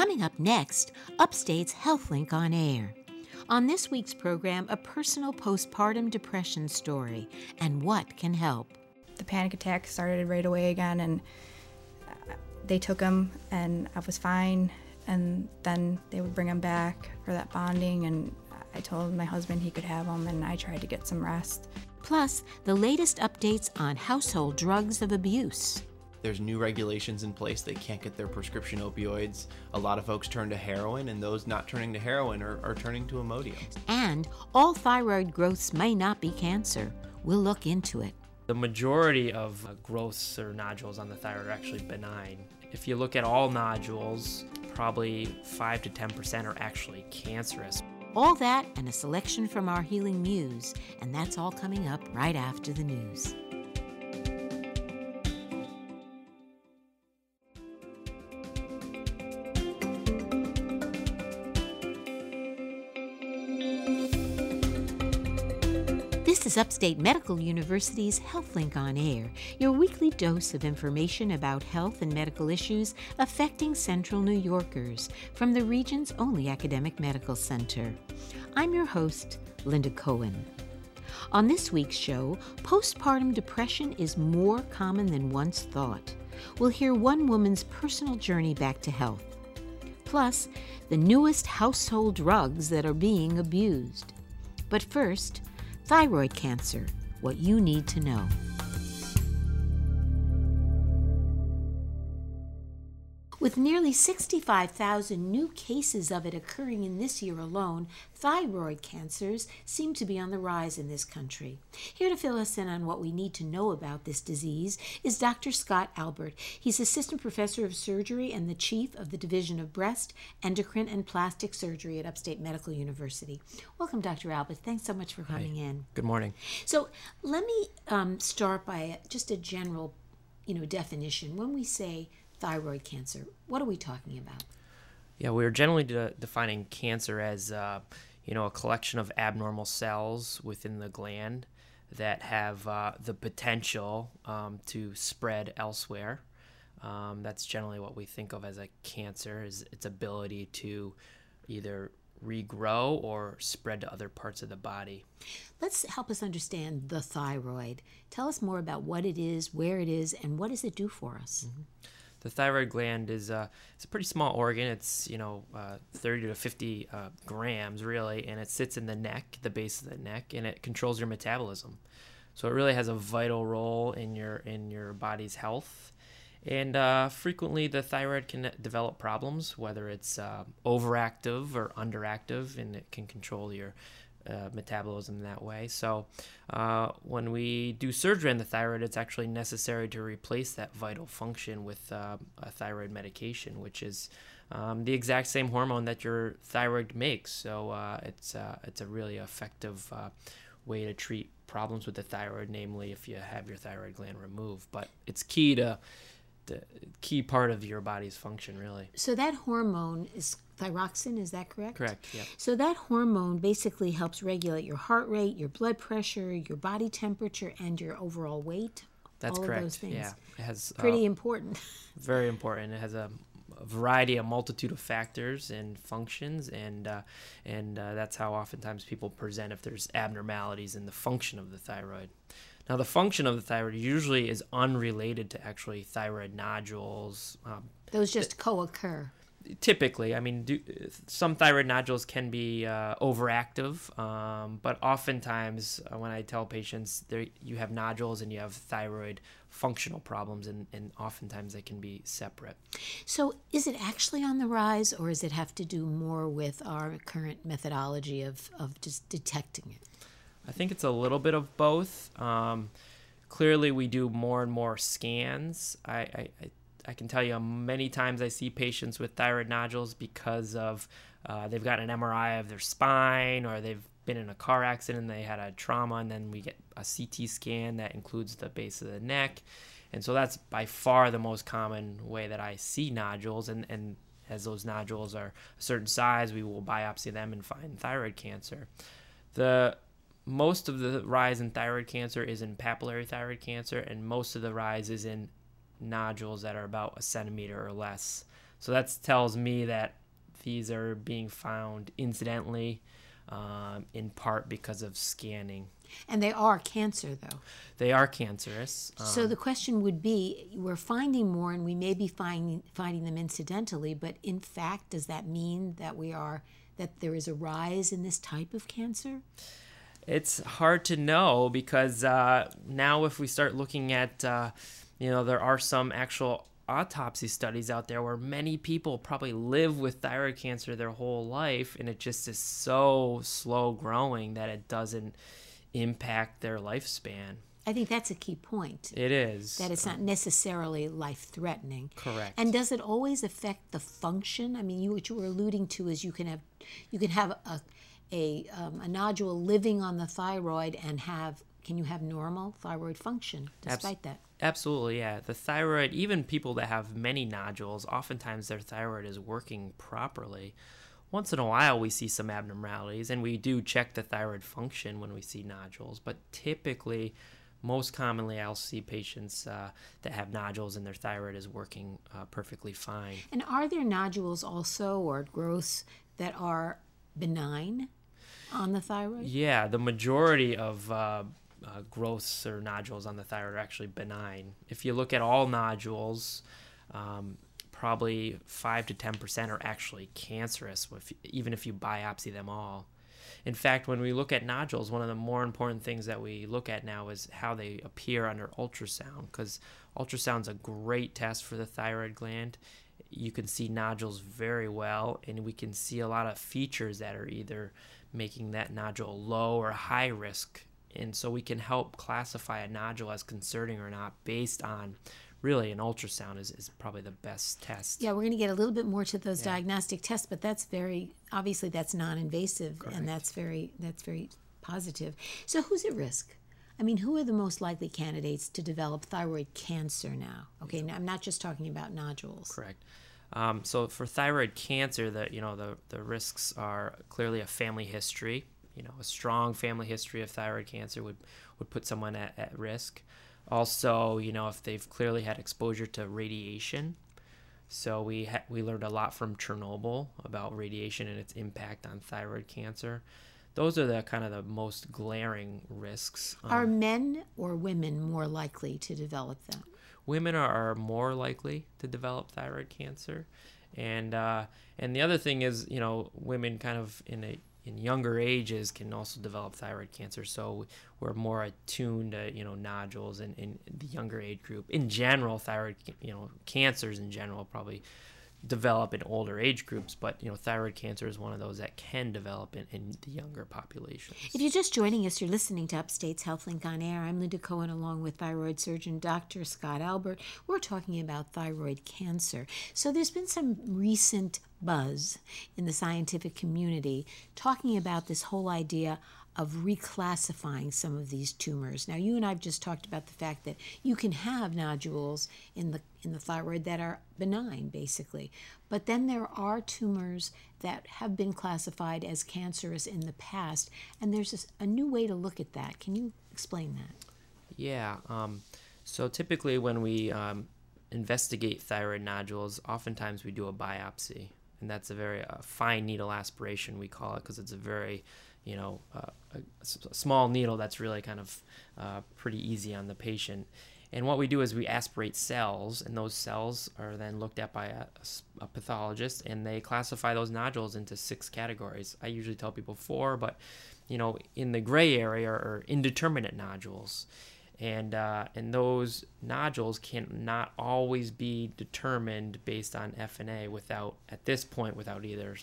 Coming up next, Upstate's HealthLink on air. On this week's program, a personal postpartum depression story and what can help. The panic attack started right away again, and uh, they took him, and I was fine. And then they would bring him back for that bonding, and I told my husband he could have him, and I tried to get some rest. Plus, the latest updates on household drugs of abuse. There's new regulations in place. They can't get their prescription opioids. A lot of folks turn to heroin, and those not turning to heroin are, are turning to Imodium. And all thyroid growths may not be cancer. We'll look into it. The majority of uh, growths or nodules on the thyroid are actually benign. If you look at all nodules, probably 5 to 10% are actually cancerous. All that and a selection from our Healing Muse, and that's all coming up right after the news. Is Upstate Medical University's HealthLink on Air, your weekly dose of information about health and medical issues affecting Central New Yorkers from the region's only academic medical center. I'm your host, Linda Cohen. On this week's show, postpartum depression is more common than once thought. We'll hear one woman's personal journey back to health. Plus, the newest household drugs that are being abused. But first, thyroid cancer, what you need to know. With nearly 65,000 new cases of it occurring in this year alone, thyroid cancers seem to be on the rise in this country. Here to fill us in on what we need to know about this disease is Dr. Scott Albert. He's assistant professor of surgery and the chief of the Division of Breast, Endocrine, and Plastic Surgery at Upstate Medical University. Welcome, Dr. Albert. Thanks so much for coming Hi. in. Good morning. So let me um, start by just a general, you know, definition. When we say thyroid cancer, what are we talking about? Yeah, we're generally de- defining cancer as uh, you know a collection of abnormal cells within the gland that have uh, the potential um, to spread elsewhere. Um, that's generally what we think of as a cancer is its ability to either regrow or spread to other parts of the body. Let's help us understand the thyroid. Tell us more about what it is, where it is, and what does it do for us? Mm-hmm. The thyroid gland is uh, it's a pretty small organ. It's you know uh, 30 to 50 uh, grams really, and it sits in the neck, the base of the neck, and it controls your metabolism. So it really has a vital role in your in your body's health. And uh, frequently, the thyroid can develop problems, whether it's uh, overactive or underactive, and it can control your uh, metabolism that way. So, uh, when we do surgery on the thyroid, it's actually necessary to replace that vital function with uh, a thyroid medication, which is um, the exact same hormone that your thyroid makes. So, uh, it's uh, it's a really effective way to treat problems with the thyroid, namely if you have your thyroid gland removed. But it's key to the key part of your body's function, really. So that hormone is thyroxine, is that correct? Correct, yeah. So that hormone basically helps regulate your heart rate, your blood pressure, your body temperature, and your overall weight. That's all correct. Of those things. Yeah, it has pretty uh, important. very important. It has a, a, variety, a multitude of factors and functions, and uh, and uh, that's how oftentimes people present if there's abnormalities in the function of the thyroid. Now, the function of the thyroid usually is unrelated to actually thyroid nodules. Um, Those just co-occur typically i mean do, some thyroid nodules can be uh, overactive um, but oftentimes uh, when i tell patients there you have nodules and you have thyroid functional problems and, and oftentimes they can be separate. So is it actually on the rise or does it have to do more with our current methodology of, of just detecting it? I think it's a little bit of both. Um, clearly we do more and more scans. I, I, I I can tell you many times I see patients with thyroid nodules because of uh, they've got an MRI of their spine or they've been in a car accident, and they had a trauma, and then we get a CT scan that includes the base of the neck. And so that's by far the most common way that I see nodules. And, and as those nodules are a certain size, we will biopsy them and find thyroid cancer. The most of the rise in thyroid cancer is in papillary thyroid cancer, and most of the rise is in nodules that are about a centimeter or less. So that tells me that these are being found incidentally, um, in part because of scanning. And they are cancer, though. They are cancerous. Um, So the question would be: We're finding more, and we may be finding finding them incidentally, but in fact, does that mean that we are that there is a rise in this type of cancer? It's hard to know because uh, now, if we start looking at, uh, you know, there are some actual autopsy studies out there where many people probably live with thyroid cancer their whole life, and it just is so slow growing that it doesn't impact their lifespan. I think that's a key point. It is. That it's not necessarily life threatening. Correct. And does it always affect the function? I mean, you what you were alluding to is you can have you can have a a, um, a nodule living on the thyroid and have can you have normal thyroid function despite that? Absolutely, yeah. The thyroid, even people that have many nodules, oftentimes their thyroid is working properly. Once in a while, we see some abnormalities, and we do check the thyroid function when we see nodules, but typically, most commonly, I'll see patients uh, that have nodules and their thyroid is working uh, perfectly fine. And are there nodules also or growths that are benign on the thyroid? Yeah, the majority of uh, uh, growths or nodules on the thyroid are actually benign. If you look at all nodules, um, probably 5 to 10% are actually cancerous, if, even if you biopsy them all. In fact, when we look at nodules, one of the more important things that we look at now is how they appear under ultrasound, because ultrasound's a great test for the thyroid gland. You can see nodules very well, and we can see a lot of features that are either making that nodule low or high risk. And so we can help classify a nodule as concerning or not based on really an ultrasound is, is probably the best test. Yeah, we're going to get a little bit more to those diagnostic tests, but that's very obviously that's non-invasive and that's very that's very positive. So who's at risk? I mean, who are the most likely candidates to develop thyroid cancer now? Okay, now I'm not just talking about nodules. Correct. Um, so for thyroid cancer, the you know the the risks are clearly a family history. You know, a strong family history of thyroid cancer would would put someone at, at risk. Also, you know, if they've clearly had exposure to radiation. So we ha- we learned a lot from Chernobyl about radiation and its impact on thyroid cancer. Those are the kind of the most glaring risks. Um, Are men or women more likely to develop them? women are, are more likely to develop thyroid cancer and uh, and the other thing is you know women kind of in a in younger ages can also develop thyroid cancer. So we're more attuned to you know nodules in, in the younger age group. In general thyroid you know cancers in general probably develop in older age groups but you know thyroid cancer is one of those that can develop in, in the younger populations If you're just joining us, you're listening to Upstate's HealthLink on Air. I'm Linda Cohen along with thyroid surgeon Dr. Scott Albert. We're talking about thyroid cancer. So there's been some recent buzz in the scientific community talking about this whole idea of reclassifying some of these tumors. Now you and I've just talked about the fact that you can have nodules in the in the thyroid that are benign basically. But then there are tumors that have been classified as cancerous in the past and there's this, a new way to look at that. Can you explain that? Yeah. Um, so typically, when we um, investigate thyroid nodules, oftentimes we do a biopsy, and that's a very uh, fine needle aspiration we call it because it's a very, you know, uh, a, a small needle that's really kind of uh, pretty easy on the patient. And what we do is we aspirate cells, and those cells are then looked at by a pathologist, and they classify those nodules into six categories. I usually tell people four, but you know, in the gray area are indeterminate nodules, and uh, and those nodules can not always be determined based on FNA without at this point without either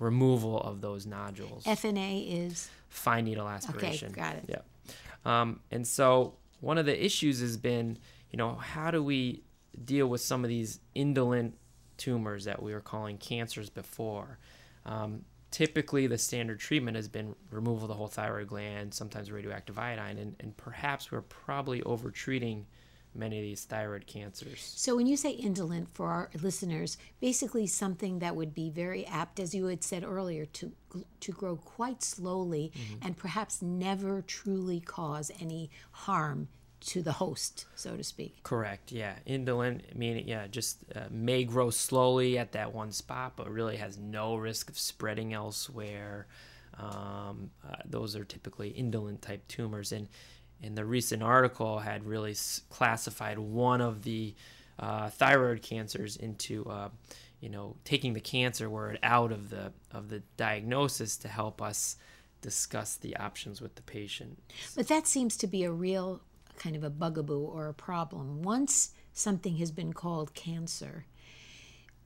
removal of those nodules FNA is fine needle aspiration. Okay, got it. Yeah. Um, and so one of the issues has been, you know, how do we deal with some of these indolent tumors that we were calling cancers before? Um, typically, the standard treatment has been removal of the whole thyroid gland, sometimes radioactive iodine, and, and perhaps we're probably over treating many of these thyroid cancers. So when you say indolent for our listeners, basically something that would be very apt, as you had said earlier, to to grow quite slowly and perhaps never truly cause any harm to the host, so to speak. Correct. Yeah, indolent meaning yeah, just uh, may grow slowly at that one spot, but really has no risk of spreading elsewhere. Um, uh, those are typically indolent type tumors, and in the recent article had really classified one of the uh, thyroid cancers into uh, you know taking the cancer word out of the of the diagnosis to help us discuss the options with the patient. But that seems to be a real kind of a bugaboo or a problem. Once something has been called cancer,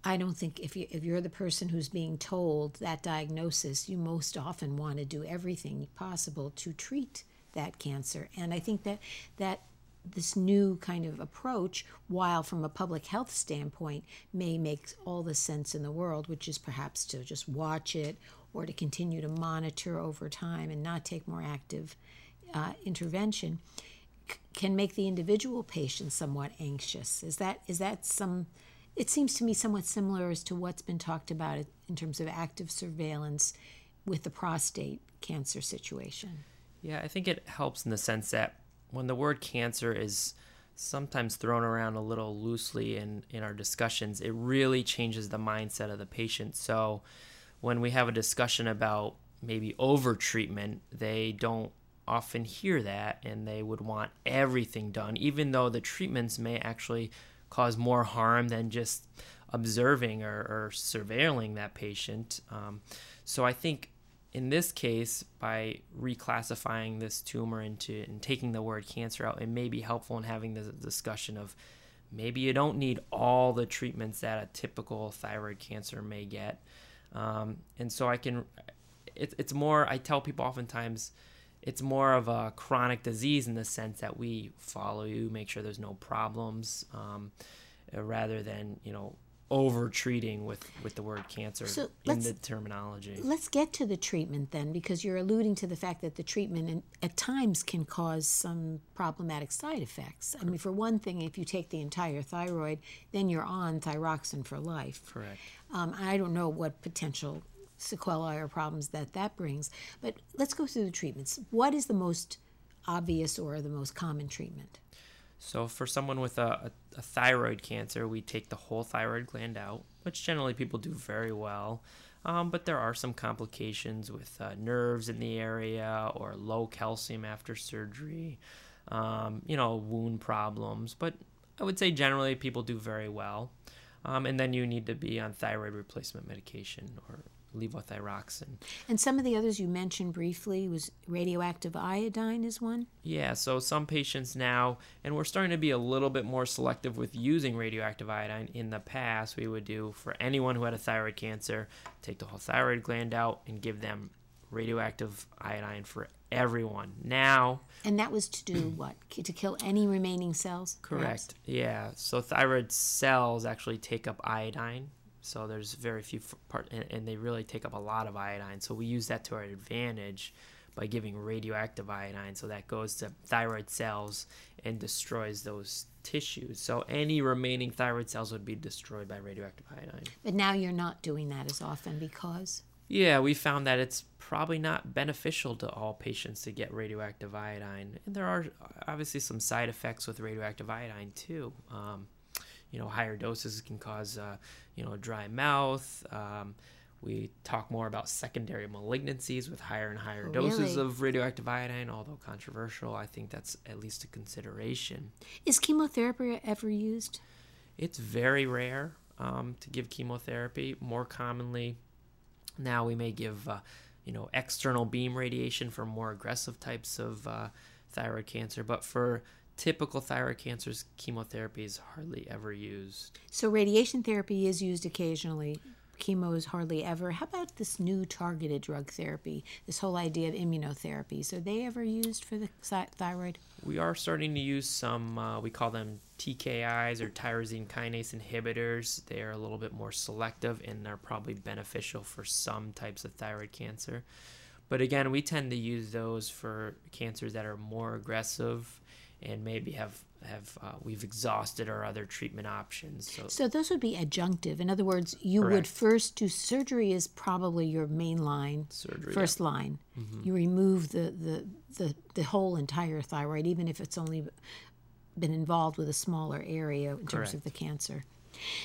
I don't think if you if you're the person who's being told that diagnosis, you most often want to do everything possible to treat that cancer. And I think that that this new kind of approach, while from a public health standpoint may make all the sense in the world, which is perhaps to just watch it or to continue to monitor over time and not take more active uh, intervention, c- can make the individual patient somewhat anxious. Is that is that some? It seems to me somewhat similar as to what's been talked about in terms of active surveillance with the prostate cancer situation. Yeah, I think it helps in the sense that when the word cancer is sometimes thrown around a little loosely in, in our discussions, it really changes the mindset of the patient. So when we have a discussion about maybe over treatment, they don't often hear that and they would want everything done, even though the treatments may actually cause more harm than just observing or, or surveilling that patient. Um, so I think in this case, by reclassifying this tumor into and taking the word cancer out, it may be helpful in having the discussion of maybe you don't need all the treatments that a typical thyroid cancer may get. Um, and so I can, it, it's more, I tell people oftentimes, it's more of a chronic disease in the sense that we follow you, make sure there's no problems, um, rather than, you know, over treating with with the word cancer So in the terminology. Let's get to the treatment then, because you're alluding to the fact that the treatment in, at times can cause some problematic side effects. I mean, for one thing, if you take the entire thyroid, then you're on thyroxine for life. Correct. Um, I don't know what potential sequelae or problems that that brings, but let's go through the treatments. What is the most obvious or the most common treatment? So for someone with a, a, a thyroid cancer, we take the whole thyroid gland out, which generally people do very well. Um, but there are some complications with uh, nerves in the area or low calcium after surgery, um, you know, wound problems. But I would say generally people do very well. Um, and then you need to be on thyroid replacement medication or levothyroxine. And some of the others you mentioned briefly was radioactive iodine is one. Yeah, so some patients now, and we're starting to be a little bit more selective with using radioactive iodine. In the past, we would do for anyone who had a thyroid cancer, take the whole thyroid gland out and give them radioactive iodine for everyone. Now, And that was to do what? To kill any remaining cells? perhaps? correct. Yeah, so thyroid cells actually take up iodine. So there's very few part, and, and they really take up a lot of iodine. So we use that to our advantage by giving radioactive iodine. So that goes to thyroid cells and destroys those tissues. So any remaining thyroid cells would be destroyed by radioactive iodine. But now you're not doing that as often because Yeah, we found that it's probably not beneficial to all patients to get radioactive iodine. And there are obviously some side effects with radioactive iodine too. Um, you know, higher doses can cause, uh, you know, a dry mouth. Um, we talk more about secondary malignancies with higher and higher doses Really? of radioactive iodine, although controversial. I think that's at least a consideration. is chemotherapy ever used? It's very rare um, to give chemotherapy. More commonly, now we may give, uh, you know, external beam radiation for more aggressive types of uh, thyroid cancer. But for typical thyroid cancers, chemotherapy is hardly ever used. So radiation therapy is used occasionally. Chemo is hardly ever. How about this new targeted drug therapy? This whole idea of immunotherapies. Are they ever used for the thyroid? We are starting to use some, uh, we call them TKIs or tyrosine kinase inhibitors. They are a little bit more selective and are probably beneficial for some types of thyroid cancer. But again, we tend to use those for cancers that are more aggressive and maybe have have uh, we've exhausted our other treatment options. So, So those would be adjunctive. In other words, you would first do surgery is probably your main line, Surgery, yeah. first line. You remove the, the the the whole entire thyroid, even if it's only been involved with a smaller area in terms of the cancer.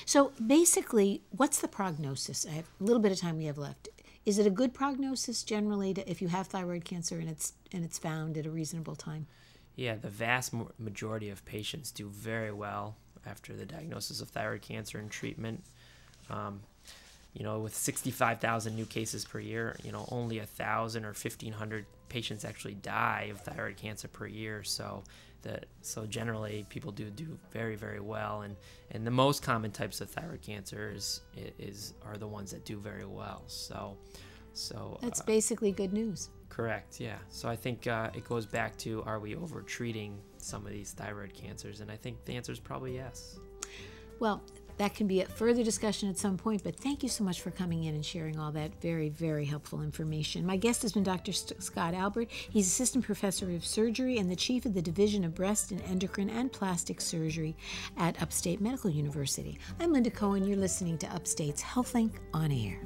So basically, what's the prognosis? I have a little bit of time we have left. Is it a good prognosis generally to, if you have thyroid cancer and it's and it's found at a reasonable time? Yeah, the vast majority of patients do very well after the diagnosis of thyroid cancer and treatment. Um, you know, with 65,000 new cases per year, you know, only a thousand or 1,500 patients actually die of thyroid cancer per year. So that so generally people do do very very well, and and the most common types of thyroid cancers is is are the ones that do very well. So so That's uh, basically good news. Correct. Yeah. So I think uh, it goes back to are we over treating some of these thyroid cancers? And I think the answer is probably yes. Well, that can be a further discussion at some point, but thank you so much for coming in and sharing all that very, very helpful information. My guest has been Dr. St- Scott Albert. He's Assistant Professor of Surgery and the Chief of the Division of Breast and Endocrine and Plastic Surgery at Upstate Medical University. I'm Linda Cohen. You're listening to Upstate's HealthLink on Air.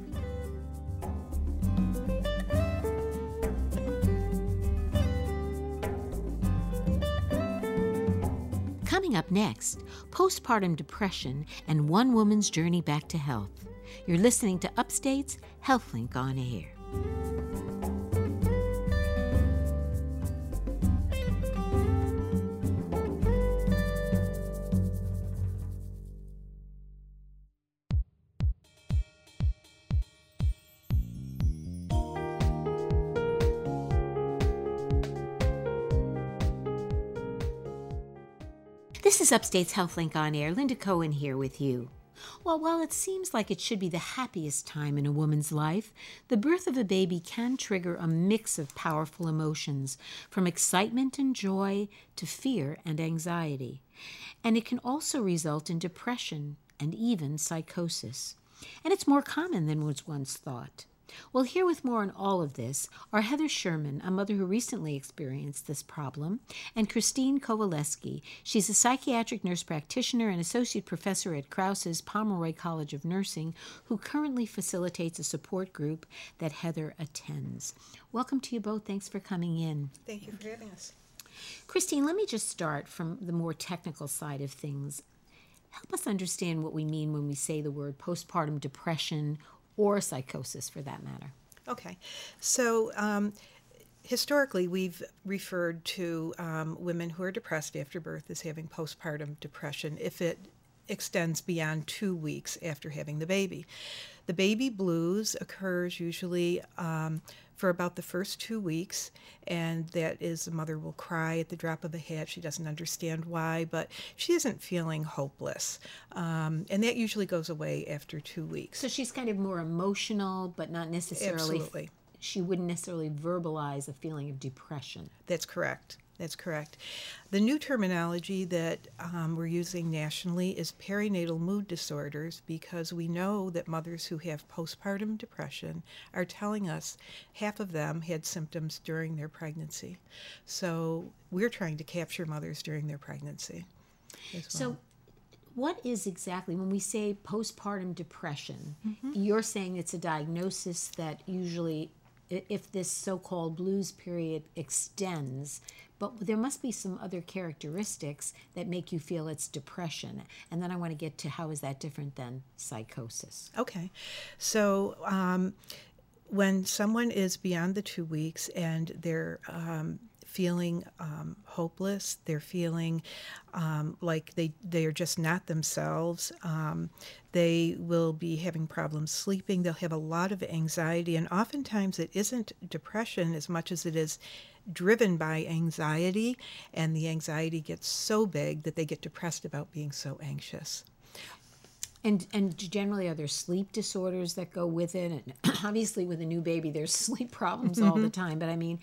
Coming up next, postpartum depression and one woman's journey back to health. You're listening to Upstate's HealthLink on Air. Is Upstate's HealthLink on Air. Linda Cohen here with you. Well, while it seems like it should be the happiest time in a woman's life, the birth of a baby can trigger a mix of powerful emotions, from excitement and joy to fear and anxiety. And it can also result in depression and even psychosis. And it's more common than was once thought. Well, here with more on all of this are Heather Sherman, a mother who recently experienced this problem, and Christine Kowaleski. She's a psychiatric nurse practitioner and associate professor at Crouse's Pomeroy College of Nursing, who currently facilitates a support group that Heather attends. Welcome to you both. Thanks for coming in. Thank you for having us. Christine, let me just start from the more technical side of things. Help us understand what we mean when we say the word postpartum depression or psychosis for that matter. Okay, so um, historically, we've referred to um, women who are depressed after birth as having postpartum depression if it extends beyond two weeks after having the baby. The baby blues occurs usually um, for about the first two weeks, and that is the mother will cry at the drop of a hat. She doesn't understand why, but she isn't feeling hopeless. Um, and that usually goes away after two weeks. So she's kind of more emotional, but not necessarily. Absolutely. She wouldn't necessarily verbalize a feeling of depression. That's correct. That's correct. The new terminology that um, we're using nationally is perinatal mood disorders because we know that mothers who have postpartum depression are telling us half of them had symptoms during their pregnancy. So we're trying to capture mothers during their pregnancy. as So, what is exactly when we say postpartum depression? Mm-hmm. You're saying it's a diagnosis that usually, if this so-called blues period extends, but there must be some other characteristics that make you feel it's depression. And then I want to get to how is that different than psychosis? Okay. So um, when someone is beyond the two weeks and they're um, feeling um, hopeless, they're feeling um, like they, they are just not themselves, um, they will be having problems sleeping, they'll have a lot of anxiety, and oftentimes it isn't depression as much as it is driven by anxiety, and the anxiety gets so big that they get depressed about being so anxious. And and generally, are there sleep disorders that go with it? And obviously, with a new baby, there's sleep problems all the time. But I mean,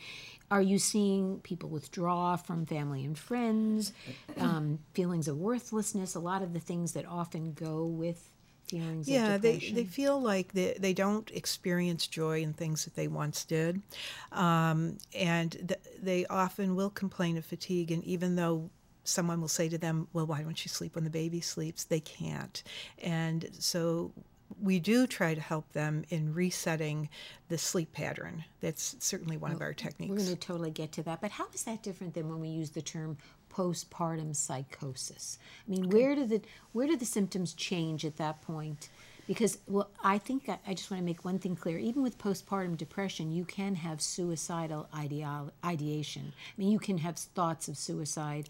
are you seeing people withdraw from family and friends, um, feelings of worthlessness? A lot of the things that often go with feelings yeah of they, they feel like they, they don't experience joy in things that they once did um, and th- they often will complain of fatigue and even though someone will say to them well why don't you sleep when the baby sleeps they can't and so we do try to help them in resetting the sleep pattern that's certainly one of our techniques We're going to totally get to that. But how is that different than when we use the term postpartum psychosis? I mean, where do the where do the symptoms change at that point? Because well, I think I, I just want to make one thing clear. Even with postpartum depression, you can have suicidal ideal, ideation. I mean, you can have thoughts of suicide.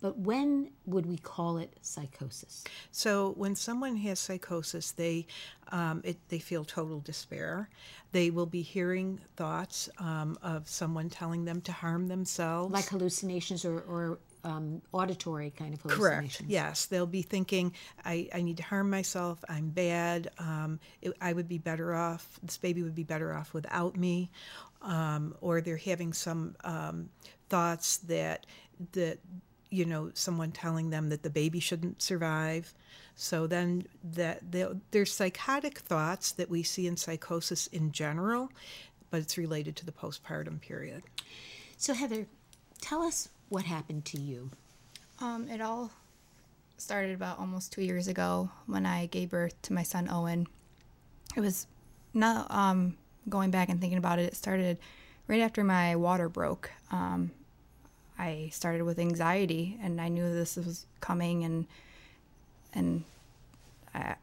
But when would we call it psychosis? So when someone has psychosis, they um, it, they feel total despair. They will be hearing thoughts um, of someone telling them to harm themselves. Like hallucinations or, or um, auditory kind of Correct. Yes, they'll be thinking, I, I need to harm myself. I'm bad. Um, it, I would be better off. This baby would be better off without me. Um, or they're having some um, thoughts that that you know someone telling them that the baby shouldn't survive. So then that there's psychotic thoughts that we see in psychosis in general, but it's related to the postpartum period. So, Heather, tell us what happened to you. Um, it all started about almost two years ago when I gave birth to my son Owen. It was not um, going back and thinking about it. It started right after my water broke. Um, I started with anxiety, and I knew this was coming, and and I,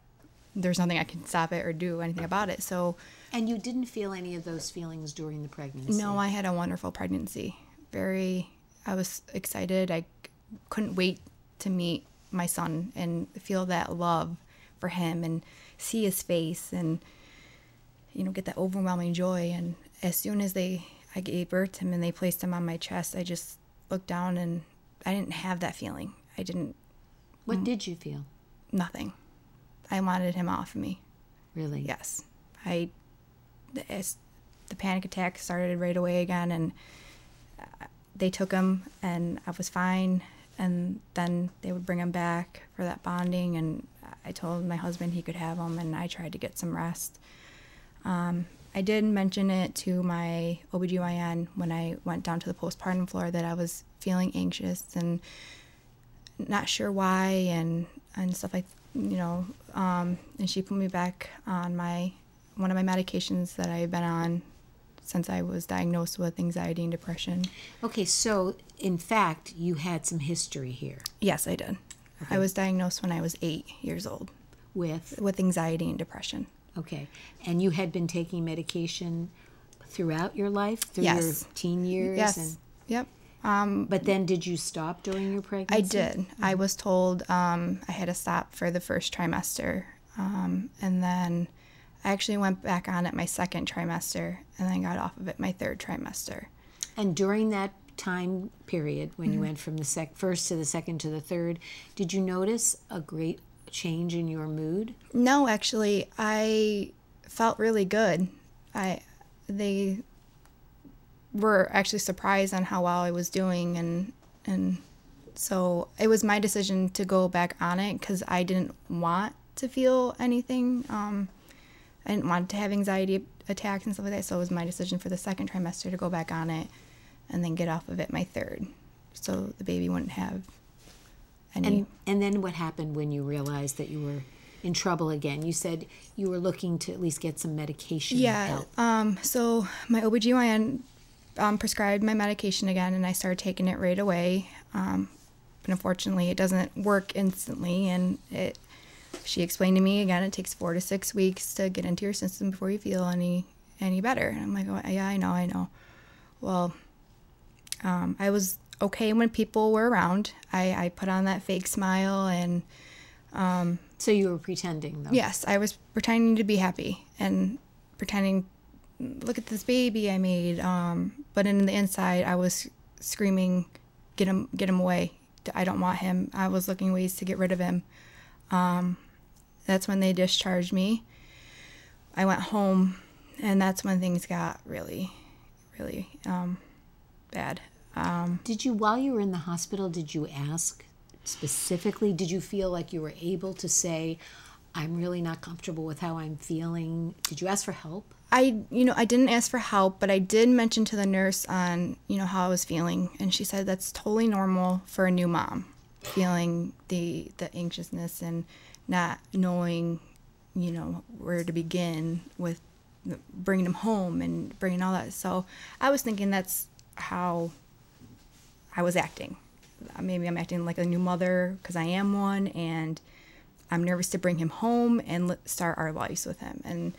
there's nothing I can stop it or do anything about it. So And you didn't feel any of those feelings during the pregnancy? No, I had a wonderful pregnancy. Very, I was excited. I couldn't wait to meet my son and feel that love for him and see his face and, you know, get that overwhelming joy. And as soon as they, I gave birth to him and they placed him on my chest, I just looked down and I didn't have that feeling. I didn't, What mm. did you feel? nothing. I wanted him off of me. Really? Yes, I. The, the panic attack started right away again, and they took him, and I was fine. And then they would bring him back for that bonding, and I told my husband he could have him, and I tried to get some rest. Um, I did mention it to my OBGYN when I went down to the postpartum floor that I was feeling anxious and not sure why and and stuff like you know um, and she put me back on my one of my medications that I've been on since I was diagnosed with anxiety and depression. Okay, so in fact, you had some history here Yes, I did. I was diagnosed when I was eight years old with, with anxiety and depression. okay, and you had been taking medication throughout your life, through Yes. your teen years? Yes. And, Yep. Um, but then did you stop during your pregnancy? I did. I was told um, I had to stop for the first trimester. Um, and then I actually went back on it my second trimester and then got off of it my third trimester. And during that time period, when Mm-hmm. you went from the sec- first to the second to the third, did you notice a great change in your mood? No, actually, I felt really good. I they were actually surprised on how well I was doing, and and so it was my decision to go back on it because I didn't want to feel anything. Um, I didn't want to have anxiety attacks and stuff like that. So it was my decision for the second trimester to go back on it, and then get off of it my third, so the baby wouldn't have any. And and then what happened when you realized that you were in trouble again? You said you were looking to at least get some medication Yeah. help. Um, so my OBGYN um, prescribed my medication again, and I started taking it right away. Um, but unfortunately, it doesn't work instantly, and it. She explained to me again, it takes four to six weeks to get into your system before you feel any any better. And I'm like, oh, yeah, I know, I know. Well, um, I was okay when people were around. I, I put on that fake smile and So you were pretending though. Yes, I was pretending to be happy and pretending, look at this baby I made. Um, but in the inside, I was screaming, "Get him! Get him away! I don't want him!" I was looking ways to get rid of him. Um, that's when they discharged me. I went home, and that's when things got really, really um, bad. Um, Did you while you were in the hospital, did you ask specifically, did you feel like you were able to say I'm really not comfortable with how I'm feeling. Did you ask for help? I, you know, I didn't ask for help, but I did mention to the nurse on, you know, how I was feeling, and she said that's totally normal for a new mom, feeling the the anxiousness and not knowing, you know, where to begin with bringing him home and bringing all that. So I was thinking that's how I was acting. Uh, maybe I'm acting like a new mother because I am one, and I'm nervous to bring him home and start our lives with him. And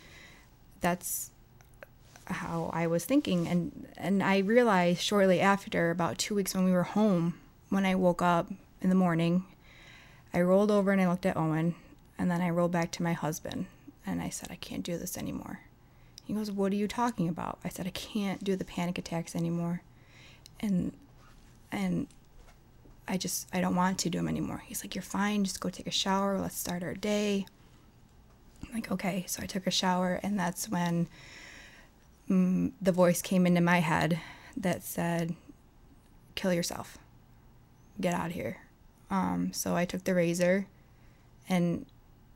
that's how I was thinking. And and I realized shortly after, about two weeks when we were home, when I woke up in the morning, I rolled over and I looked at Owen, and then I rolled back to my husband, and I said, I can't do this anymore. He goes, What are you talking about? I said, I can't do the panic attacks anymore. And and I just I don't want to do them anymore. He's like, You're fine, just go take a shower, let's start our day. I'm like, okay. So I took a shower and that's when mm, the voice came into my head that said, Kill yourself. Get out of here. Um, so I took the razor and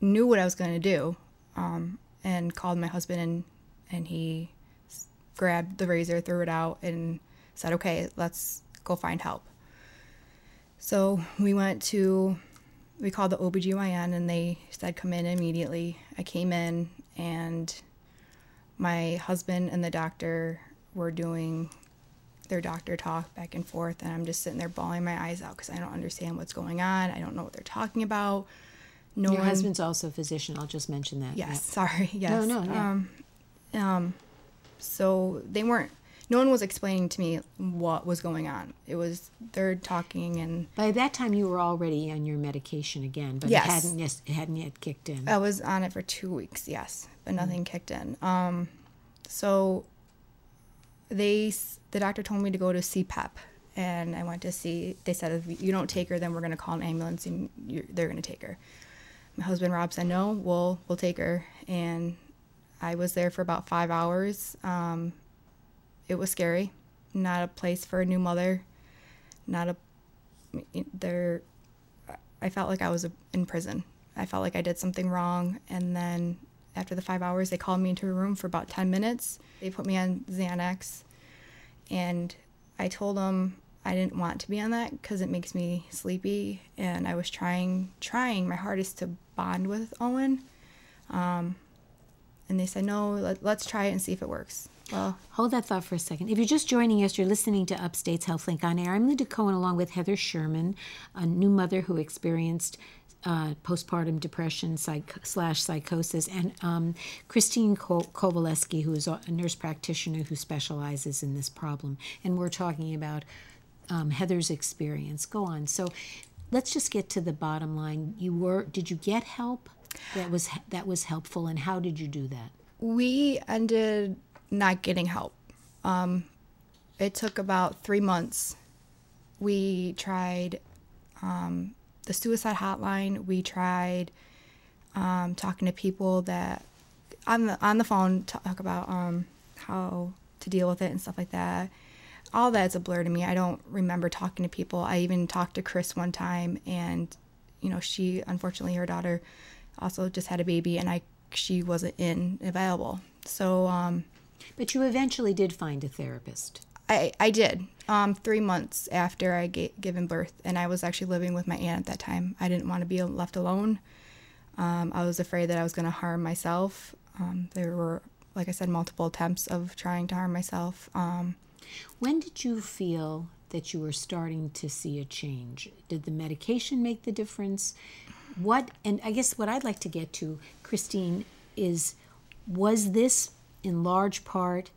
knew what I was going to do um, and called my husband and and he grabbed the razor, threw it out, and said, "Okay, let's go find help." So we went to, we called the OBGYN and they said, "Come in immediately." I came in and my husband and the doctor were doing their doctor talk back and forth, and I'm just sitting there bawling my eyes out because I don't understand what's going on. I don't know what they're talking about. No Your one, husband's also a physician. I'll just mention that. Yes, sorry. Yes. No, no, no. Um, um, so they weren't. No one was explaining to me what was going on. It was they're talking, and by that time you were already on your medication again, but yes. it hadn't yet, it hadn't yet kicked in. I was on it for two weeks, yes, but nothing mm-hmm. kicked in. Um, so they the doctor told me to go to CPEP, and I went to see. They said if you don't take her, then we're going to call an ambulance, and they're going to take her. My husband Rob said no, we'll we'll take her, and I was there for about five hours. Um, it was scary. Not a place for a new mother. Not a there. I felt like I was in prison. I felt like I did something wrong. And then after the five hours, they called me into a room for about ten minutes. They put me on Xanax, and I told them I didn't want to be on that because it makes me sleepy. And I was trying, trying my hardest to bond with Owen. Um, and they said, no, let, us try it and see if it works. Well, hold that thought for a second. If you're just joining us, you're listening to Upstate's HealthLink on Air. I'm Linda Cohen, along with Heather Sherman, a new mother who experienced uh, postpartum depression psych- slash psychosis, and um, Christine Ko- Kowaleski, who is a nurse practitioner who specializes in this problem. And we're talking about um, Heather's experience. Go on. So let's just get to the bottom line. You were did you get help? that was that was helpful and how did you do that we ended not getting help um, it took about three months we tried um, the suicide hotline we tried um, talking to people that on the on the phone talk about um, how to deal with it and stuff like that all that's a blur to me i don't remember talking to people i even talked to chris one time and you know she unfortunately her daughter also just had a baby and I she wasn't in available. So um, but you eventually did find a therapist. I, I did. Um, three months after I gave given birth, and I was actually living with my aunt at that time. I didn't want to be left alone. Um, I was afraid that I was going to harm myself. Um, there were, like I said, multiple attempts of trying to harm myself. Um, when did you feel that you were starting to see a change? Did the medication make the difference? what and i guess what i'd like to get to christine is was this in large part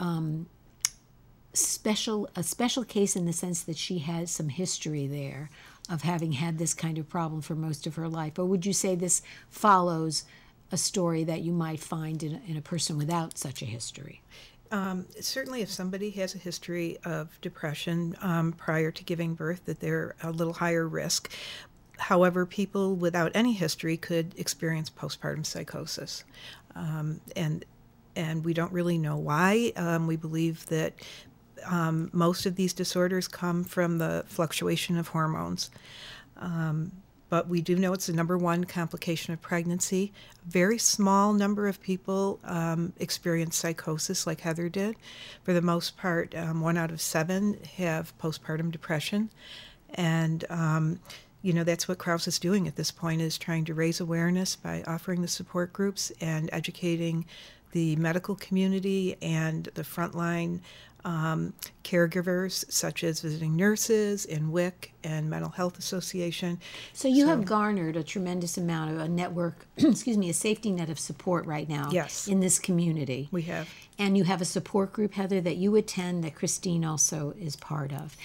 um, special a special case in the sense that she has some history there of having had this kind of problem for most of her life or would you say this follows a story that you might find in, in a person without such a history um, certainly, if somebody has a history of depression um, prior to giving birth, that they're a little higher risk. However, people without any history could experience postpartum psychosis, um, and and we don't really know why. Um, we believe that um, most of these disorders come from the fluctuation of hormones. Um, but we do know it's the number one complication of pregnancy. A very small number of people um, experience psychosis, like Heather did. For the most part, um, one out of seven have postpartum depression, and um, you know that's what Crouse is doing at this point is trying to raise awareness by offering the support groups and educating the medical community and the frontline um, caregivers, such as visiting nurses in WIC and Mental Health Association. So you have garnered a tremendous amount of a network, excuse me, a safety net of support right now. Yes. In this community. We have. And you have a support group, Heather, that you attend that Christine also is part of.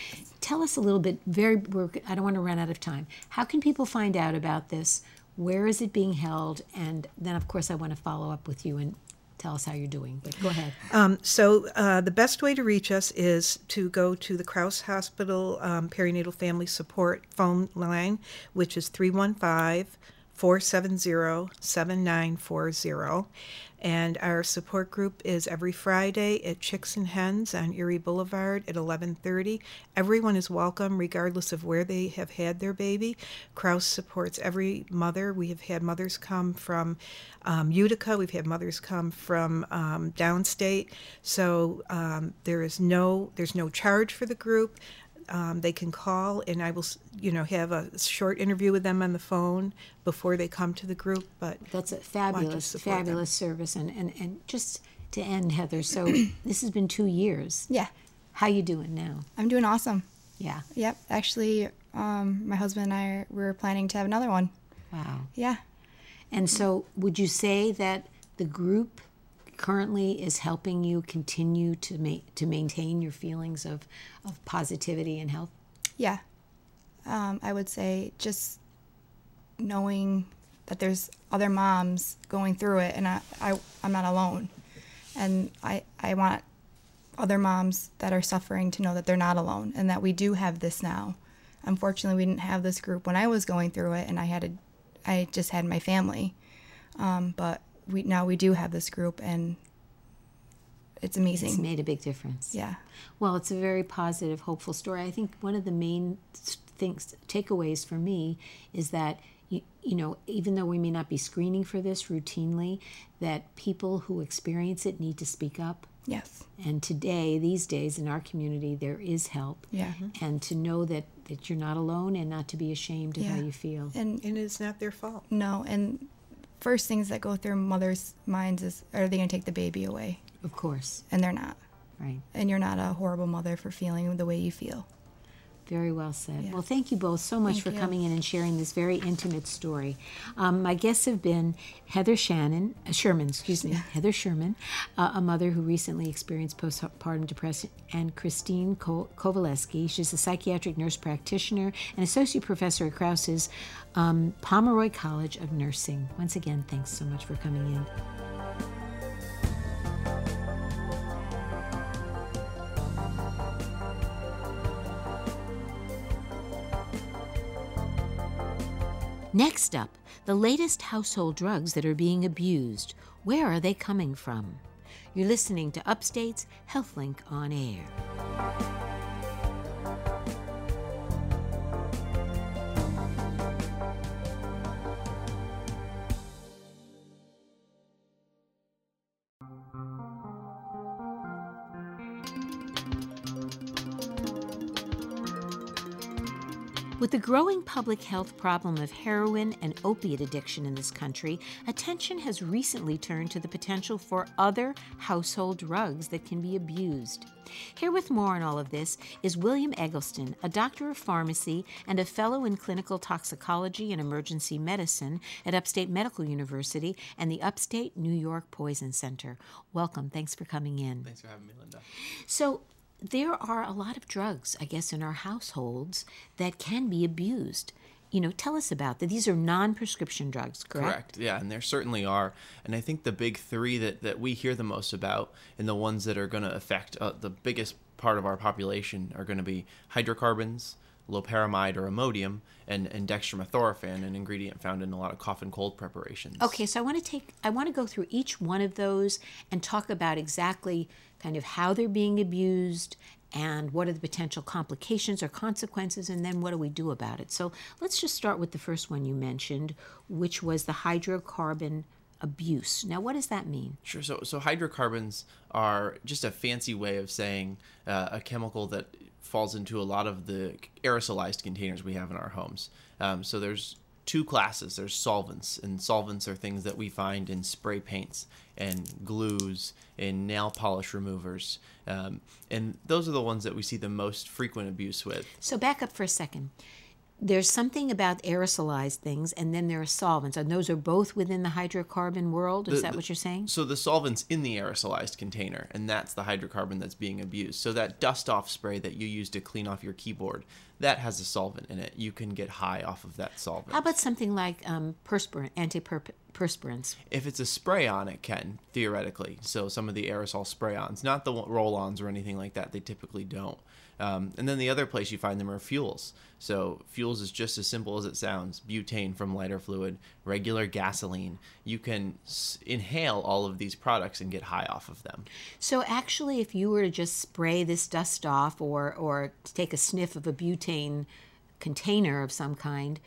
Tell us a little bit. Very, we're, I don't want to run out of time. How can people find out about this? Where is it being held? And then, of course, I want to follow up with you and tell us how you're doing. But go ahead. Um, so uh, the best way to reach us is to go to the Crouse Hospital um, Perinatal Family Support phone line, which is 315 470 7940. And our support group is every Friday at Chicks and Hens on Erie Boulevard at 11:30. Everyone is welcome, regardless of where they have had their baby. Crouse supports every mother. We have had mothers come from um, Utica. We've had mothers come from um, downstate. So um, there is no there's no charge for the group. Um, they can call and I will, you know, have a short interview with them on the phone before they come to the group. But That's a want to fabulous, them. fabulous service. And, and, and just to end, Heather, so this has been two years. Yeah, How you doing now? I'm doing awesome. Yeah. Yep, actually, um, my husband and I are, we're planning to have another one. Wow. Yeah, And so, would you say that the group currently is helping you continue to to maintain your feelings of, of positivity and health? yeah. Um, I would say just knowing that there's other moms going through it, and I, I I'm not alone, and I I want other moms that are suffering to know that they're not alone and that we do have this now. Unfortunately, we didn't have this group when I was going through it, and I had a, I just had my family, um, but we now we do have this group, and it's amazing. It's made a big difference. yeah, Well, it's a very positive, hopeful story. I think one of the main things, takeaways for me, is that you, you know, even though we may not be screening for this routinely, that people who experience it need to speak up. yes, And today, these days in our community, there is help. yeah, mm-hmm. And to know that, that you're not alone and not to be ashamed of how you feel. and and it's not their fault. No, and first things that go through mothers' minds is are they going to take the baby away? Of course, And they're not. right. And you're not a horrible mother for feeling the way you feel. Very well said. Yeah. Well, thank you both so much Thank for you. coming in and sharing this very intimate story. Um, my guests have been Heather Shannon, uh, Sherman, excuse me, Heather Sherman, uh, a mother who recently experienced postpartum depression, and Christine Ko- Kowaleski. She's a psychiatric nurse practitioner and associate professor at Crouse's um, Pomeroy College of Nursing. Once again, thanks so much for coming in. Next up, the latest household drugs that are being abused. Where are they coming from? You're listening to Upstate's HealthLink on Air. With the growing public health problem of heroin and opiate addiction in this country, attention has recently turned to the potential for other household drugs that can be abused. Here with more on all of this is William Eggleston, a doctor of pharmacy and a fellow in clinical toxicology and emergency medicine at Upstate Medical University and the Upstate New York Poison Center. Welcome. Thanks for coming in. Thanks for having me, Linda. So, there are a lot of drugs, I guess, in our households that can be abused. You know, tell us about that. These are non-prescription drugs, correct? Correct. Yeah, and there certainly are. And I think the big three that, that we hear the most about and the ones that are going to affect uh, the biggest part of our population are going to be hydrocarbons, loperamide or Imodium, and, and dextromethorphan, an ingredient found in a lot of cough and cold preparations. Okay, so I want to take I want to go through each one of those and talk about exactly kind of how they're being abused and what are the potential complications or consequences and then what do we do about it. So, let's just start with the first one you mentioned, which was the hydrocarbon abuse. Now, what does that mean? Sure. So, so hydrocarbons are just a fancy way of saying uh, a chemical that falls into a lot of the aerosolized containers we have in our homes. Um, so there's two classes. There's solvents, and solvents are things that we find in spray paints and glues and nail polish removers, um, and those are the ones that we see the most frequent abuse with. So back up for a second there's something about aerosolized things, and then there are solvents, and those are both within the hydrocarbon world. Is The- that what you're saying? So the solvent's in the aerosolized container, and that's the hydrocarbon that's being abused. So that dust off spray that you use to clean off your keyboard, that has a solvent in it. You can get high off of that solvent. How about something like um, perspirant, antiperspirants? if it's a spray on, it can theoretically. So some of the aerosol spray-ons, not the roll-ons or anything like that, they typically don't. Um, and then the other place you find them are fuels. So fuels is just as simple as it sounds: butane from lighter fluid, regular gasoline. You can s- inhale all of these products and get high off of them. So actually, if you were to just spray this dust off, or or take a sniff of a butane container of some kind,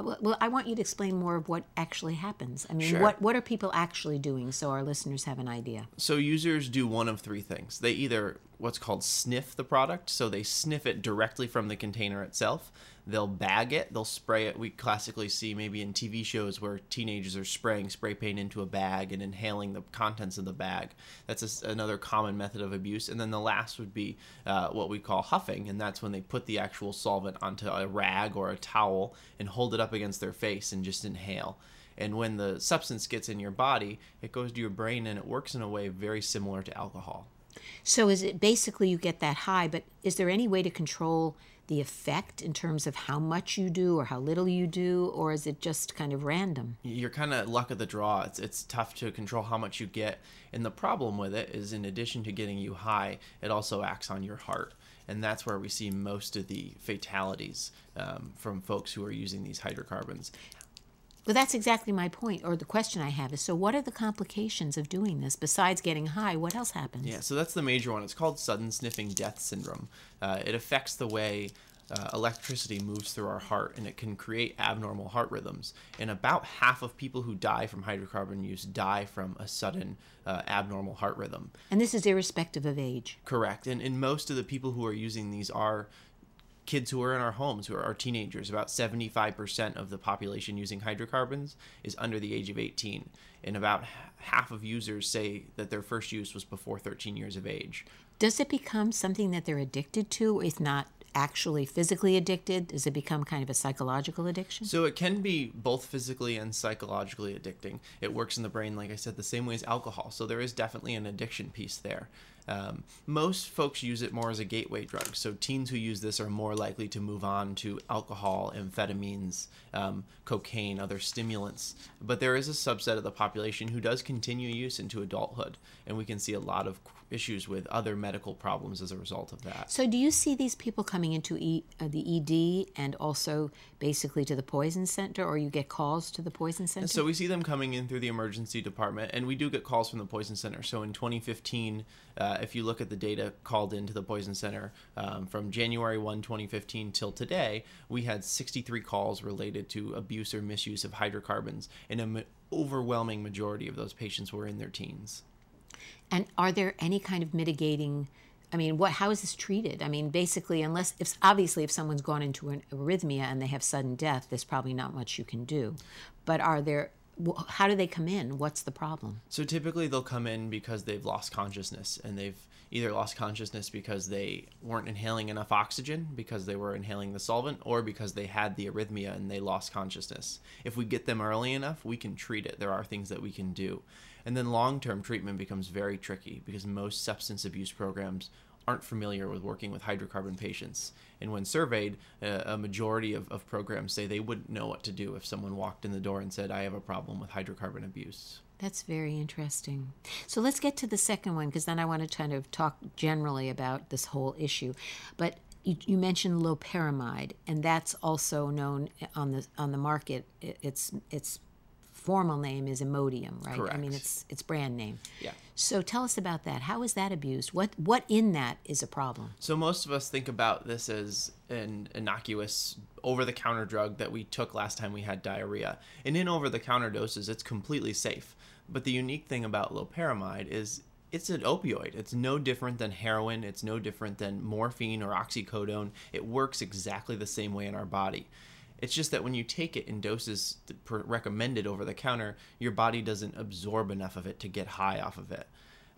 well, well, I want you to explain more of what actually happens. I mean, Sure. what what are people actually doing, so our listeners have an idea. So users do one of three things. They either what's called sniff the product, so they sniff it directly from the container itself. They'll bag it, they'll spray it. We classically see maybe in TV shows where teenagers are spraying spray paint into a bag and inhaling the contents of the bag. That's a another common method of abuse. And then the last would be uh, what we call huffing, and that's when they put the actual solvent onto a rag or a towel and hold it up against their face and just inhale. And when the substance gets in your body, it goes to your brain and it works in a way very similar to alcohol. So is it basically you get that high, but is there any way to control the effect in terms of how much you do or how little you do, or is it just kind of random? You're kind of luck of the draw. It's it's tough to control how much you get. And the problem with it is, in addition to getting you high, it also acts on your heart. And that's where we see most of the fatalities um, from folks who are using these hydrocarbons. Well, that's exactly my point, or the question I have is so what are the complications of doing this? Besides getting high, what else happens? Yeah, so that's the major one. It's called sudden sniffing death syndrome. Uh, it affects the way uh, electricity moves through our heart, and it can create abnormal heart rhythms. And about half of people who die from hydrocarbon use die from a sudden uh, abnormal heart rhythm. And this is irrespective of age. Correct. And, and most of the people who are using these are kids who are in our homes, who are our teenagers. About 75% of the population using hydrocarbons is under the age of 18. And about half of users say that their first use was before 13 years of age. Does it become something that they're addicted to, if not actually physically addicted? Does it become kind of a psychological addiction? So it can be both physically and psychologically addicting. It works in the brain, like I said, the same way as alcohol. So there is definitely an addiction piece there. Um, most folks use it more as a gateway drug. So teens who use this are more likely to move on to alcohol, amphetamines, um, cocaine, other stimulants. But there is a subset of the population who does continue use into adulthood, and we can see a lot of issues with other medical problems as a result of that. So, do you see these people coming into e, uh, the ED and also basically to the poison center, or you get calls to the poison center? So we see them coming in through the emergency department, and we do get calls from the poison center. So in 2015, uh, if you look at the data called into the poison center um, from January 1, 2015 till today, we had 63 calls related to abuse or misuse of hydrocarbons, and an overwhelming majority of those patients were in their teens. And are there any kind of mitigating? I mean, what? How is this treated? I mean, basically, unless if obviously if someone's gone into an arrhythmia and they have sudden death, there's probably not much you can do. But are there? How do they come in? What's the problem? So typically they'll come in because they've lost consciousness and they've either lost consciousness because they weren't inhaling enough oxygen because they were inhaling the solvent or because they had the arrhythmia and they lost consciousness. If we get them early enough, we can treat it. There are things that we can do. And then long-term treatment becomes very tricky because most substance abuse programs aren't familiar with working with hydrocarbon patients. And when surveyed, uh, a majority of, of programs say they wouldn't know what to do if someone walked in the door and said, I have a problem with hydrocarbon abuse. That's very interesting. So let's get to the second one because then I want to kind of talk generally about this whole issue. But you, you mentioned loperamide, and that's also known on the on the market. It, it's it's formal name is Imodium, right? Correct. I mean, it's its brand name. Yeah. So tell us about that. How is that abused? What what in that is a problem? So most of us think about this as an innocuous over-the-counter drug that we took last time we had diarrhea. And in over-the-counter doses, it's completely safe. But the unique thing about loperamide is it's an opioid. It's no different than heroin. It's no different than morphine or oxycodone. It works exactly the same way in our body. It's just that when you take it in doses recommended over the counter, your body doesn't absorb enough of it to get high off of it.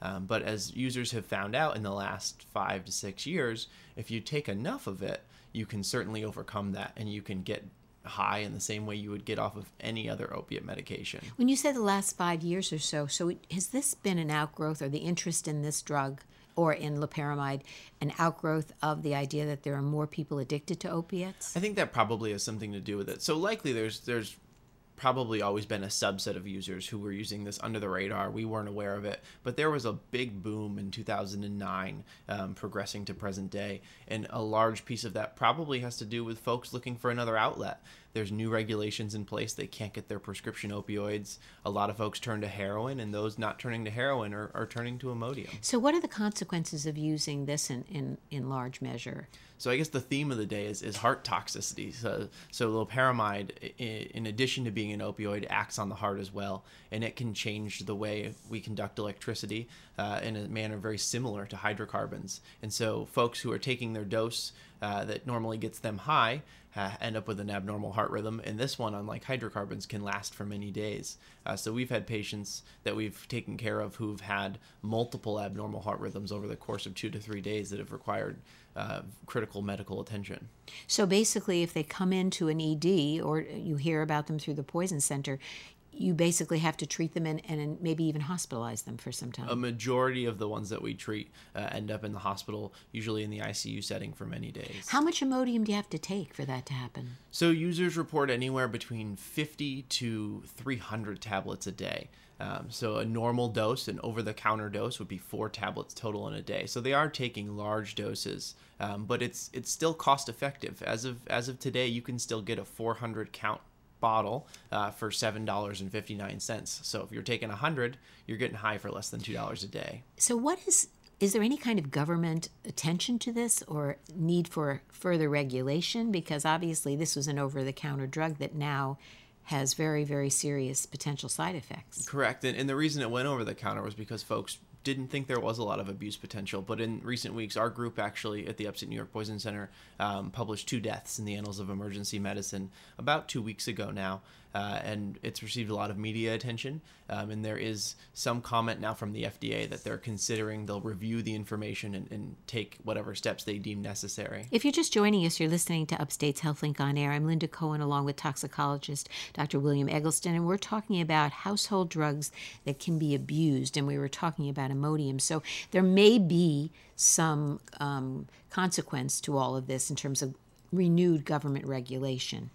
Um, but as users have found out in the last five to six years, if you take enough of it, you can certainly overcome that and you can get high in the same way you would get off of any other opiate medication. When you say the last five years or so, so has this been an outgrowth or the interest in this drug or in loperamide an outgrowth of the idea that there are more people addicted to opiates? I think that probably has something to do with it. So likely there's there's probably always been a subset of users who were using this under the radar. We weren't aware of it, but there was a big boom in 2009, um, progressing to present day, and a large piece of that probably has to do with folks looking for another outlet. There's new regulations in place; they can't get their prescription opioids. A lot of folks turn to heroin, and those not turning to heroin are, are turning to Imodium. So, what are the consequences of using this in, in, in large measure? So I guess the theme of the day is, is heart toxicity. So, so loperamide, in addition to being an opioid, acts on the heart as well, and it can change the way we conduct electricity uh, in a manner very similar to hydrocarbons. And so, folks who are taking their dose uh, that normally gets them high uh, end up with an abnormal heart rhythm, and this one, unlike hydrocarbons, can last for many days. Uh, so we've had patients that we've taken care of who've had multiple abnormal heart rhythms over the course of two to three days that have required uh, critical medical attention. So, basically, if they come into an ED or you hear about them through the poison center, you basically have to treat them and, and maybe even hospitalize them for some time. A majority of the ones that we treat uh, end up in the hospital, usually in the ICU setting for many days. How much Imodium do you have to take for that to happen? So users report anywhere between 50 to 300 tablets a day. Um, so a normal dose, an over-the-counter dose, would be four tablets total in a day. So they are taking large doses, um, but it's it's still cost-effective. As of as of today, you can still get a 400 count bottle uh, for seven dollars and fifty-nine cents. So if you're taking a hundred, you're getting high for less than two dollars a day. So, what is is there any kind of government attention to this or need for further regulation? Because obviously, this was an over the counter drug that now has very, very serious potential side effects. Correct. And, and the reason it went over the counter was because folks didn't think there was a lot of abuse potential. But in recent weeks, our group actually at the Upstate New York Poison Center um, published two deaths in the Annals of Emergency Medicine about two weeks ago now. Uh, and it's received a lot of media attention. Um, and there is some comment now from the FDA that they're considering they'll review the information and, and take whatever steps they deem necessary. If you're just joining us, you're listening to Upstate's HealthLink on Air. I'm Linda Cohen, along with toxicologist Dr. William Eggleston, and we're talking about household drugs that can be abused, and we were talking about Imodium. So there may be some um, consequence to all of this in terms of renewed government regulation.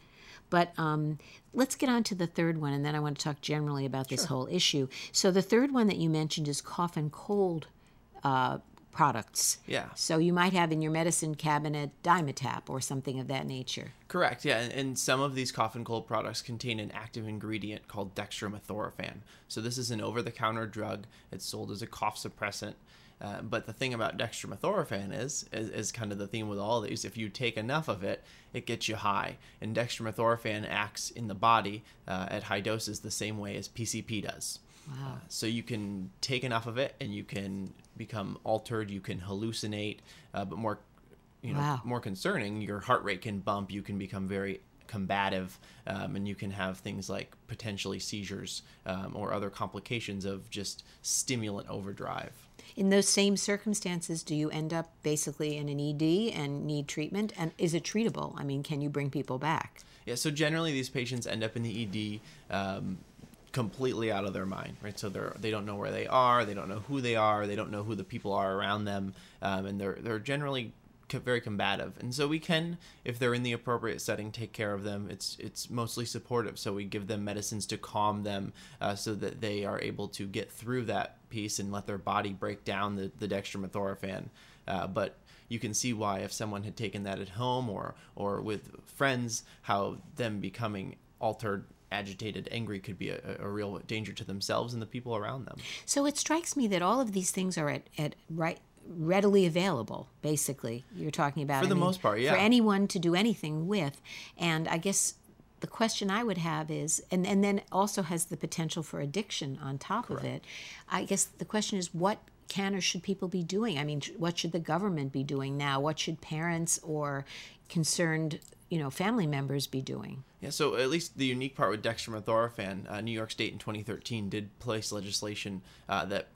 But um, let's get on to the third one, and then I want to talk generally about this whole issue. So the third one that you mentioned is cough and cold uh, products. Yeah. So you might have in your medicine cabinet Dimetapp or something of that nature. Correct, yeah, and, and some of these cough and cold products contain an active ingredient called dextromethorphan. So this is an over-the-counter drug. It's sold as a cough suppressant. Uh, but the thing about dextromethorphan is, is, is kind of the theme with all these. If you take enough of it, it gets you high. And dextromethorphan acts in the body uh, at high doses the same way as PCP does. Wow. Uh, so you can take enough of it, and you can become altered. You can hallucinate, uh, but more, you know, Wow. more concerning. Your heart rate can bump. You can become very combative, um, and you can have things like potentially seizures um, or other complications of just stimulant overdrive. In those same circumstances, do you end up basically in an ED and need treatment? And is it treatable? I mean, can you bring people back? Yeah, so generally these patients end up in the ED um, completely out of their mind, right? So they're they don't know where they are, they don't know who they are, they don't know who the people are around them, um, and they're they're generally very combative. And so we can, if they're in the appropriate setting, take care of them. It's it's mostly supportive. So we give them medicines to calm them, uh, so that they are able to get through that piece and let their body break down the the dextromethorphan. Uh, but you can see why if someone had taken that at home or or with friends, how them becoming altered agitated, angry could be a, a, real danger to themselves and the people around them. So it strikes me that all of these things are at, at right readily available basically you're talking about. For the mean, most part yeah. for anyone to do anything with. And i guess the question i would have is and, and then also has the potential for addiction on top Correct. of it. I guess the question is what can or should people be doing? I mean what should the government be doing now? What should parents or concerned you know family members be doing? Yeah so at least the unique part with dextromethorphan uh, new york state in 2013 did place legislation uh, that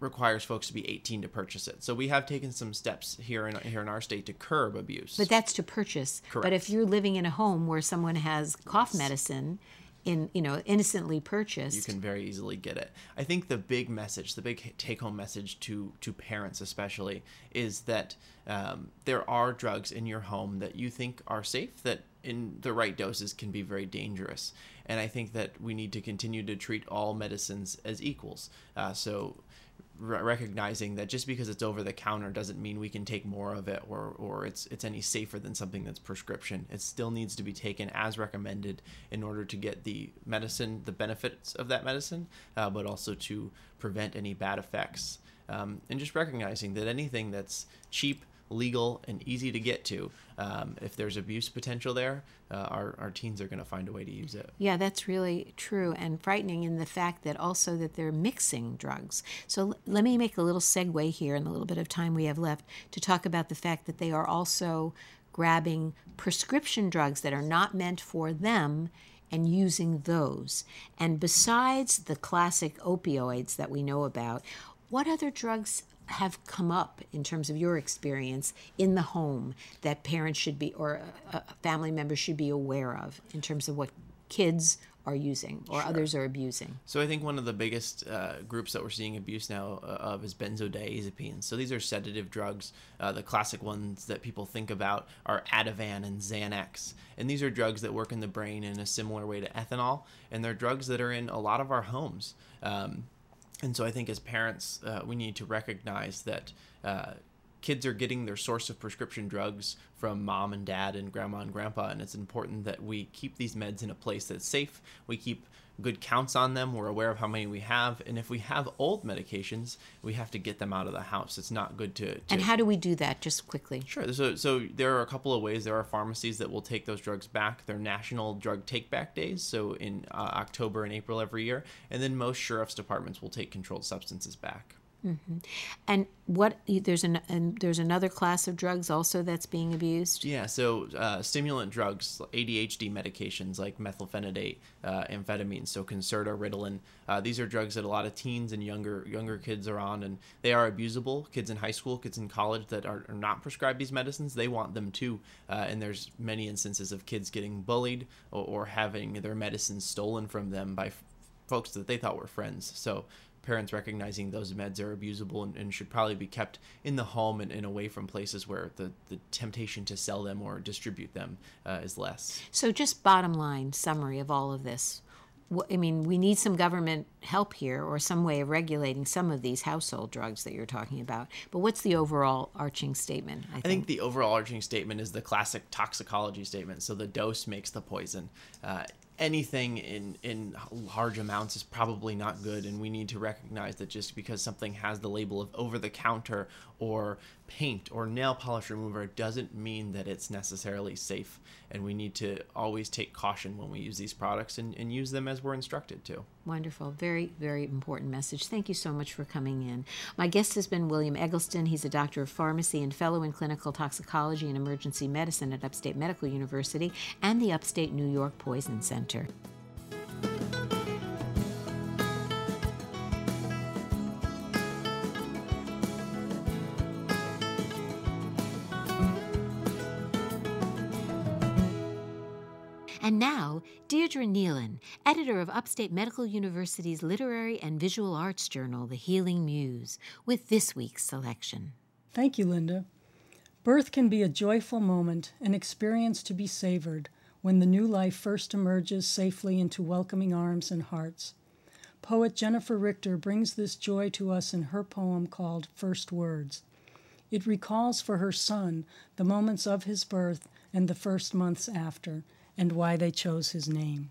requires folks to be 18 to purchase it. So we have taken some steps here in here in our state to curb abuse. But that's to purchase. Correct. But if you're living in a home where someone has cough medicine in you know innocently purchased you can very easily get it i think the big message the big take home message to to parents especially is that um, there are drugs in your home that you think are safe that in the right doses can be very dangerous and i think that we need to continue to treat all medicines as equals uh, so recognizing that just because it's over the counter doesn't mean we can take more of it or or it's it's any safer than something that's prescription. It still needs to be taken as recommended in order to get the medicine, the benefits of that medicine, uh, but also to prevent any bad effects. Um, and just recognizing that anything that's cheap legal and easy to get to. Um, if there's abuse potential there, uh, our, our teens are going to find a way to use it. Yeah, that's really true and frightening in the fact that also that they're mixing drugs. So l- let me make a little segue here in the little bit of time we have left to talk about the fact that they are also grabbing prescription drugs that are not meant for them and using those. And besides the classic opioids that we know about, what other drugs have come up in terms of your experience in the home that parents should be or uh, family members should be aware of in terms of what kids are using or sure. others are abusing? So I think one of the biggest uh, groups that we're seeing abuse now uh, of is benzodiazepines. So these are sedative drugs. Uh, the classic ones that people think about are Ativan and Xanax. And these are drugs that work in the brain in a similar way to ethanol. And they're drugs that are in a lot of our homes. Um, and so I think as parents, uh, we need to recognize that uh, kids are getting their source of prescription drugs from mom and dad and grandma and grandpa, and it's important that we keep these meds in a place that's safe. We keep good counts on them. We're aware of how many we have, and if we have old medications, we have to get them out of the house. It's not good to. to and how do we do that? Just quickly. Sure. So, so there are a couple of ways. There are pharmacies that will take those drugs back. They're national drug take back days, so in uh, October and April every year, and then most sheriff's departments will take controlled substances back. Mm-hmm. And what there's an and there's another class of drugs also that's being abused. Yeah, so uh, stimulant drugs, ADHD medications like methylphenidate, uh, amphetamines, so Concerta, Ritalin. Uh, these are drugs that a lot of teens and younger younger kids are on, and they are abusable. Kids in high school, kids in college that are, are not prescribed these medicines, they want them too. Uh, and there's many instances of kids getting bullied or, or having their medicines stolen from them by folks that they thought were friends. So parents recognizing those meds are abusable and, and should probably be kept in the home and, and, away from places where the, the temptation to sell them or distribute them uh, is less. So, just bottom line summary of all of this. I mean, we need some government help here or some way of regulating some of these household drugs that you're talking about. But what's the overall arching statement? I think, I think the overall arching statement is the classic toxicology statement. So the dose makes the poison. Uh, anything in in large amounts is probably not good and we need to recognize that just because something has the label of over the counter or paint or nail polish remover doesn't mean that it's necessarily safe. And we need to always take caution when we use these products and, and use them as we're instructed to. Wonderful. Very very important message. Thank you so much for coming in. My guest has been william eggleston. He's a doctor of pharmacy and fellow in clinical toxicology and emergency medicine at upstate medical university and the upstate new york poison center Deirdre Neilan, editor of Upstate Medical University's literary and visual arts journal, The Healing Muse, with this week's selection. Thank you, Linda. Birth can be a joyful moment, an experience to be savored when the new life first emerges safely into welcoming arms and hearts. Poet Jennifer Richter brings this joy to us in her poem called First Words. It recalls for her son the moments of his birth and the first months after, and why they chose his name.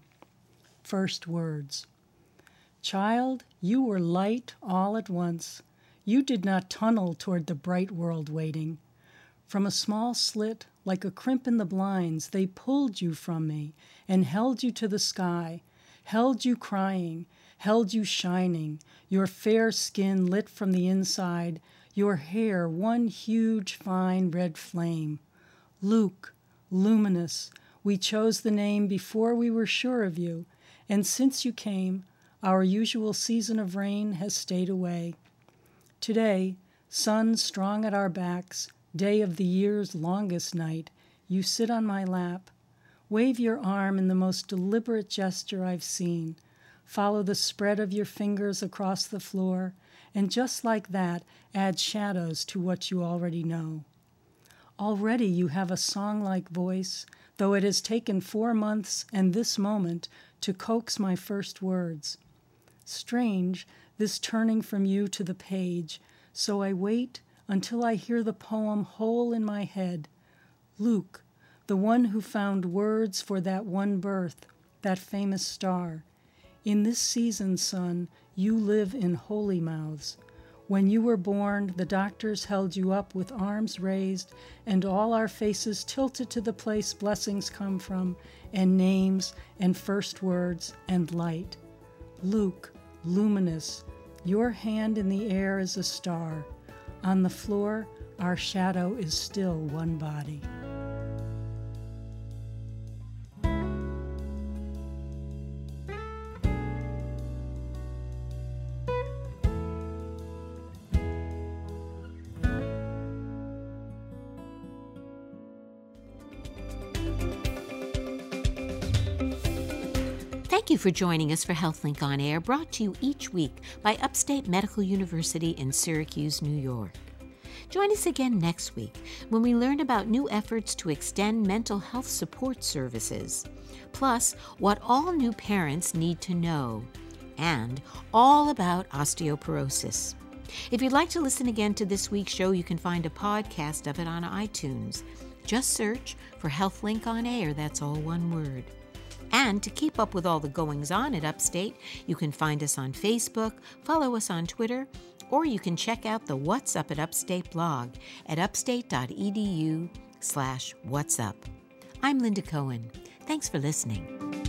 First words Child, you were light all at once. You did not tunnel toward the bright world waiting. From a small slit, like a crimp in the blinds, they pulled you from me and held you to the sky, held you crying, held you shining, your fair skin lit from the inside, your hair one huge fine red flame. Luke, luminous, we chose the name before we were sure of you, and since you came, our usual season of rain has stayed away. Today, sun strong at our backs, day of the year's longest night, you sit on my lap. Wave your arm in the most deliberate gesture I've seen. Follow the spread of your fingers across the floor, and just like that, add shadows to what you already know. Already you have a song like voice, though it has taken four months and this moment to coax my first words. Strange, this turning from you to the page, so I wait until I hear the poem whole in my head. Luke, the one who found words for that one birth, that famous star. In this season, son, you live in holy mouths. When you were born, the doctors held you up with arms raised, and all our faces tilted to the place blessings come from, and names, and first words, and light. Luke, luminous, your hand in the air is a star. On the floor, our shadow is still one body. You for joining us for HealthLink on Air, brought to you each week by Upstate Medical University in Syracuse, New York. Join us again next week when we learn about new efforts to extend mental health support services, plus what all new parents need to know, and all about osteoporosis. If you'd like to listen again to this week's show, you can find a podcast of it on iTunes. Just search for HealthLink on Air, that's all one word. And to keep up with all the goings on at Upstate, you can find us on Facebook, follow us on Twitter, or you can check out the What's Up at Upstate blog at upstate.edu slash what's up. I'm Linda Cohen. Thanks for listening.